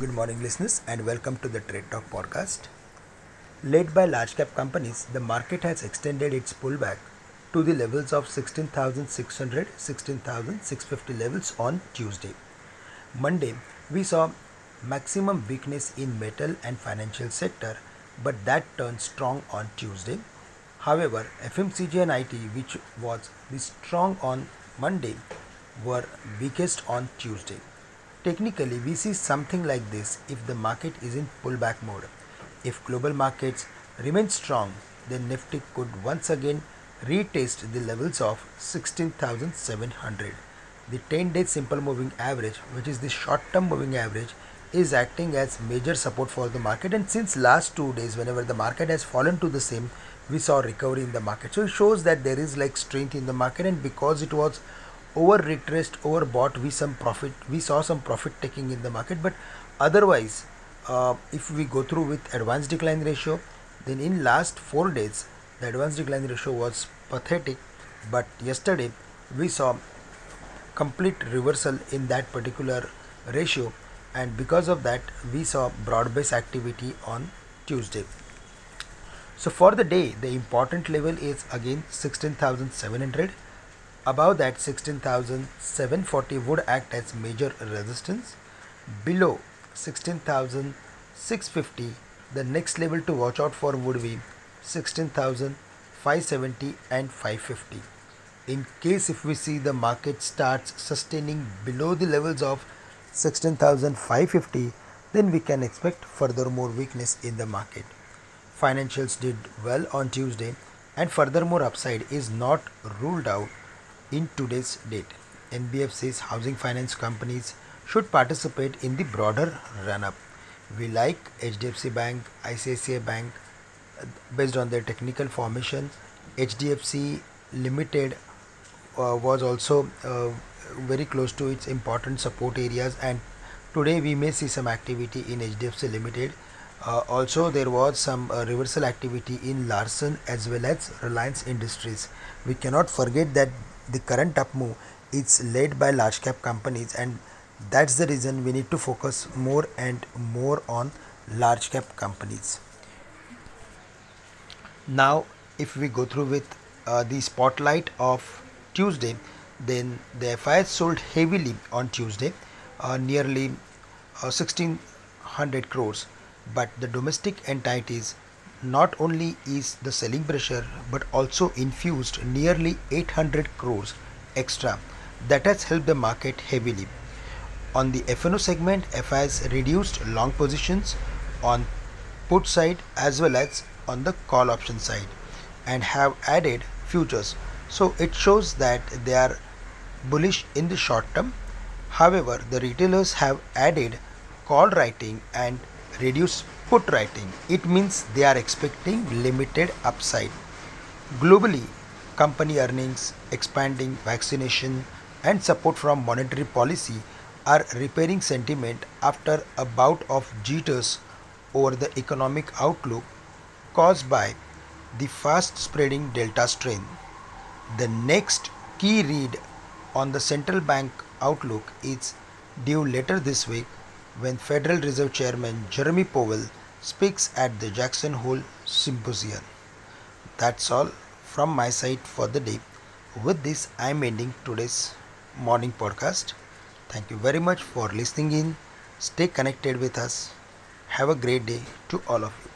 Good morning, listeners, and welcome to the Trade Talk podcast. Led by large cap companies, the market has extended its pullback to the levels of 16,600 16,650 levels on Tuesday. Monday, we saw maximum weakness in metal and financial sector, but that turned strong on Tuesday. However, FMCG and IT, which was the strong on Monday, were weakest on Tuesday. Technically, we see something like this if the market is in pullback mode. If global markets remain strong, then Nifty could once again retest the levels of 16,700. The 10 day simple moving average, which is the short term moving average, is acting as major support for the market and since last 2 days whenever the market has fallen to the same we saw recovery in the market so it shows that there is like strength in the market and because it was over retraced overbought. We some profit we saw some profit taking in the market but otherwise uh, if we go through with advanced decline ratio then in last 4 days the advanced decline ratio was pathetic. But yesterday we saw complete reversal in that particular ratio. And because of that we saw broad based activity on tuesday. So for the day the important level is again 16700 Above that 16,740 would act as major resistance. Below 16,650 the next level to watch out for would be 16,570 and 550. In case if we see the market starts sustaining below the levels of 16,550 then we can expect furthermore weakness in the market. Financials did well on Tuesday and furthermore upside is not ruled out in today's date. NBFCs, housing finance companies should participate in the broader run up. We like HDFC Bank, ICICI Bank based on their technical formation. HDFC Limited uh, was also uh, very close to its important support areas and today we may see some activity in HDFC Limited. Uh, also, there was some uh, reversal activity in Larsen as well as Reliance Industries. We cannot forget that the current up move is led by large cap companies and that's the reason we need to focus more and more on large cap companies. Now if we go through with uh, the spotlight of tuesday then the FIs sold heavily on tuesday uh, nearly uh, 1600 crores. But the domestic entities not only is the selling pressure but also infused nearly 800 crores extra. That has helped the market heavily. On the FNO segment FIs reduced long positions on put side as well as on the call option side and have added futures. So it shows that they are bullish in the short term. However the retailers have added call writing and reduced put writing, it means they are expecting limited upside. Globally, company earnings, expanding vaccination, and support from monetary policy are repairing sentiment after a bout of jitters over the economic outlook caused by the fast spreading Delta strain. The next key read on the central bank outlook is due later this week when Federal Reserve Chairman Jeremy Powell speaks at the Jackson Hole Symposium. That's all from my side for the day. With this, I am ending today's morning podcast. Thank you very much for listening in. Stay connected with us. Have a great day to all of you.